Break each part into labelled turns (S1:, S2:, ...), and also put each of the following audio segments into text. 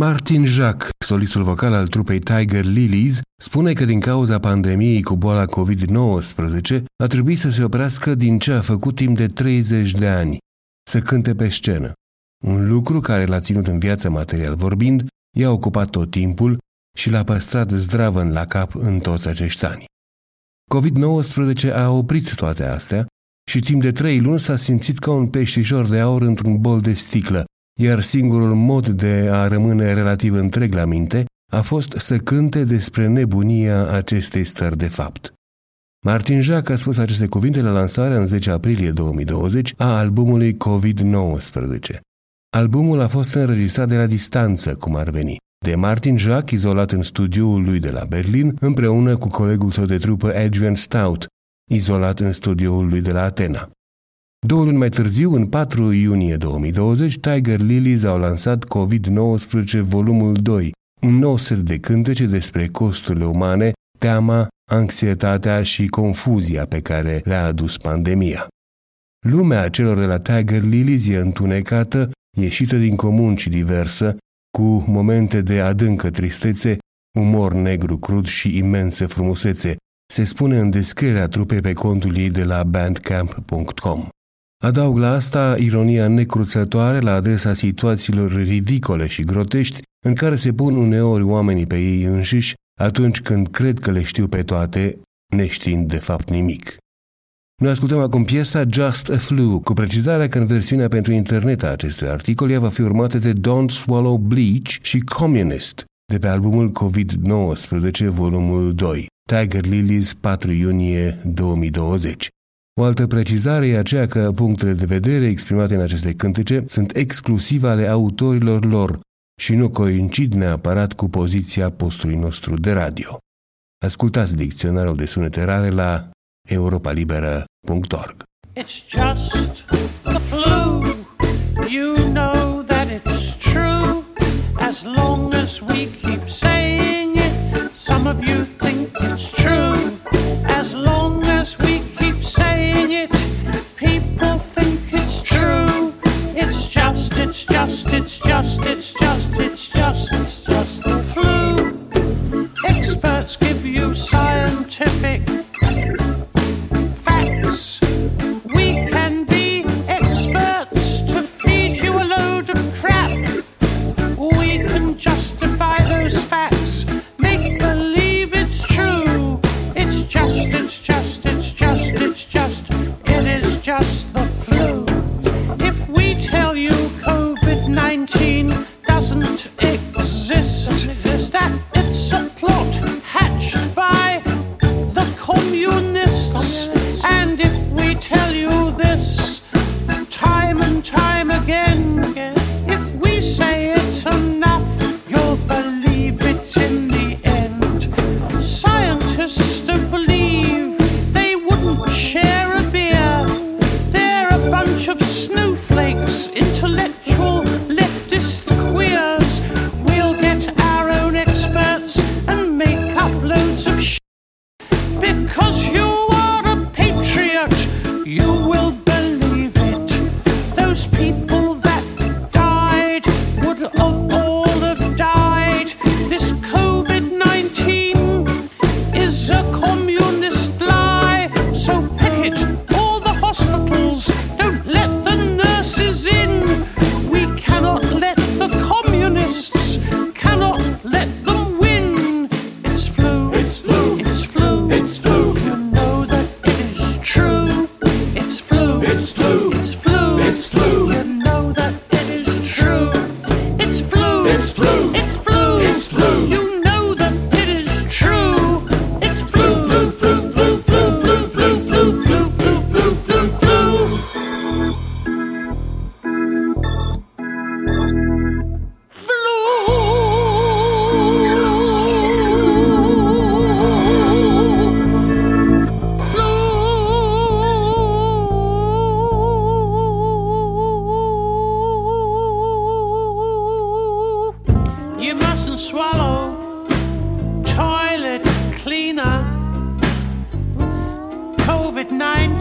S1: Martin Jacques, solistul vocal al trupei Tiger Lilies, spune că din cauza pandemiei cu boala COVID-19 a trebuit să se oprească din ce a făcut timp de 30 de ani, să cânte pe scenă. Un lucru care l-a ținut în viață material vorbind, i-a ocupat tot timpul și l-a păstrat zdravă în la cap în toți acești ani. COVID-19 a oprit toate astea și timp de trei luni s-a simțit ca un peștișor de aur într-un bol de sticlă, iar singurul mod de a rămâne relativ întreg la minte a fost să cânte despre nebunia acestei stări de fapt. Martin Jacques a spus aceste cuvinte la lansarea în 10 aprilie 2020 a albumului COVID-19. Albumul a fost înregistrat de la distanță, cum ar veni, de Martin Jacques, izolat în studioul lui de la Berlin, împreună cu colegul său de trupă Adrian Stout, izolat în studioul lui de la Atena. Două luni mai târziu, în 4 iunie 2020, Tiger Lilies au lansat COVID-19 volumul 2, un nou set de cântece despre costurile umane, teama, anxietatea și confuzia pe care le-a adus pandemia. Lumea celor de la Tiger Lilies e întunecată, ieșită din comun și diversă, cu momente de adâncă tristețe, umor negru crud și imensă frumusețe, se spune în descrierea trupei pe contul ei de la bandcamp.com. Adaug la asta ironia necruțătoare la adresa situațiilor ridicole și grotești în care se pun uneori oamenii pe ei înșiși atunci când cred că le știu pe toate, neștiind de fapt nimic. Noi ascultăm acum piesa Just a Flu, cu precizarea că în versiunea pentru internet a acestui articol ea va fi urmată de Don't Swallow Bleach și Communist, de pe albumul COVID-19, volumul 2, Tiger Lilies, 4 iunie 2020. O altă precizare e aceea că punctele de vedere exprimate în aceste cântece sunt exclusiv ale autorilor lor și nu coincid neapărat cu poziția postului nostru de radio. Ascultați dicționarul de sunete rare la europalibera.org.
S2: It's just the flu. You know that it's true. As long as we keep saying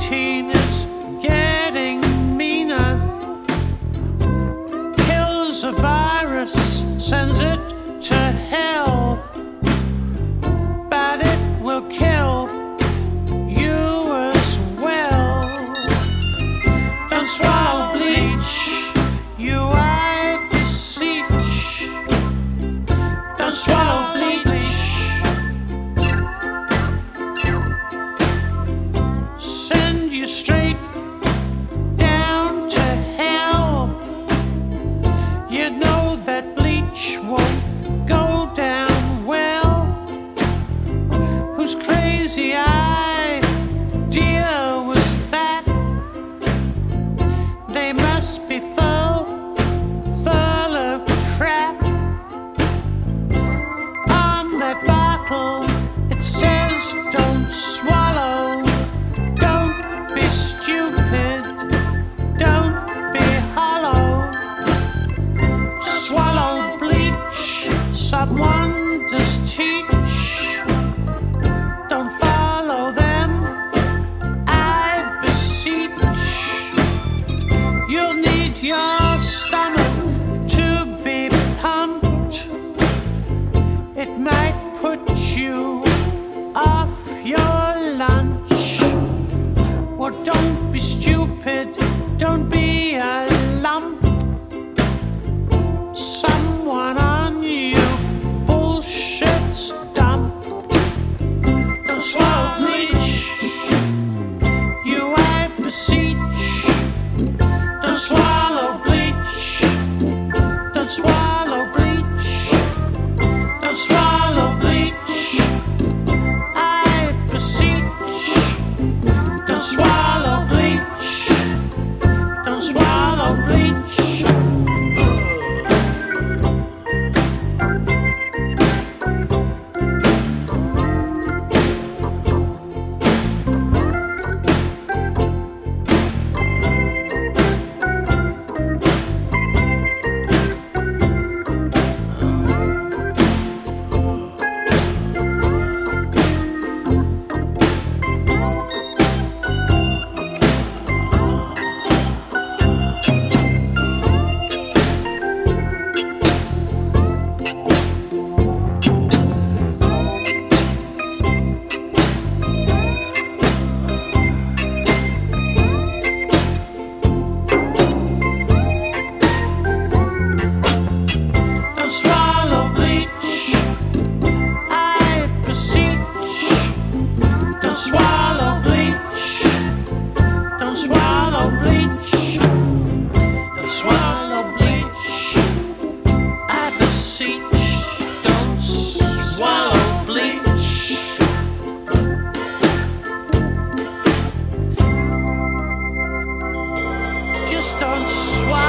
S2: routine is getting meaner. Kills a virus, sends it to hell. But it will kill you as well. Don't swallow bleach, you I beseech. Don't swallow. don't swallow.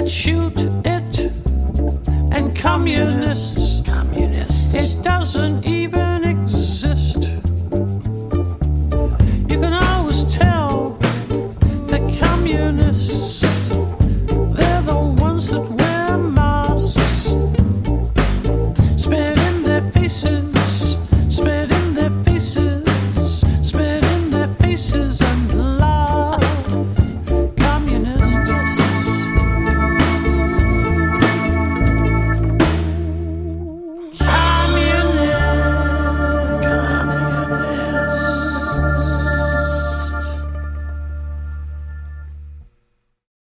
S2: and shoot it, and communists.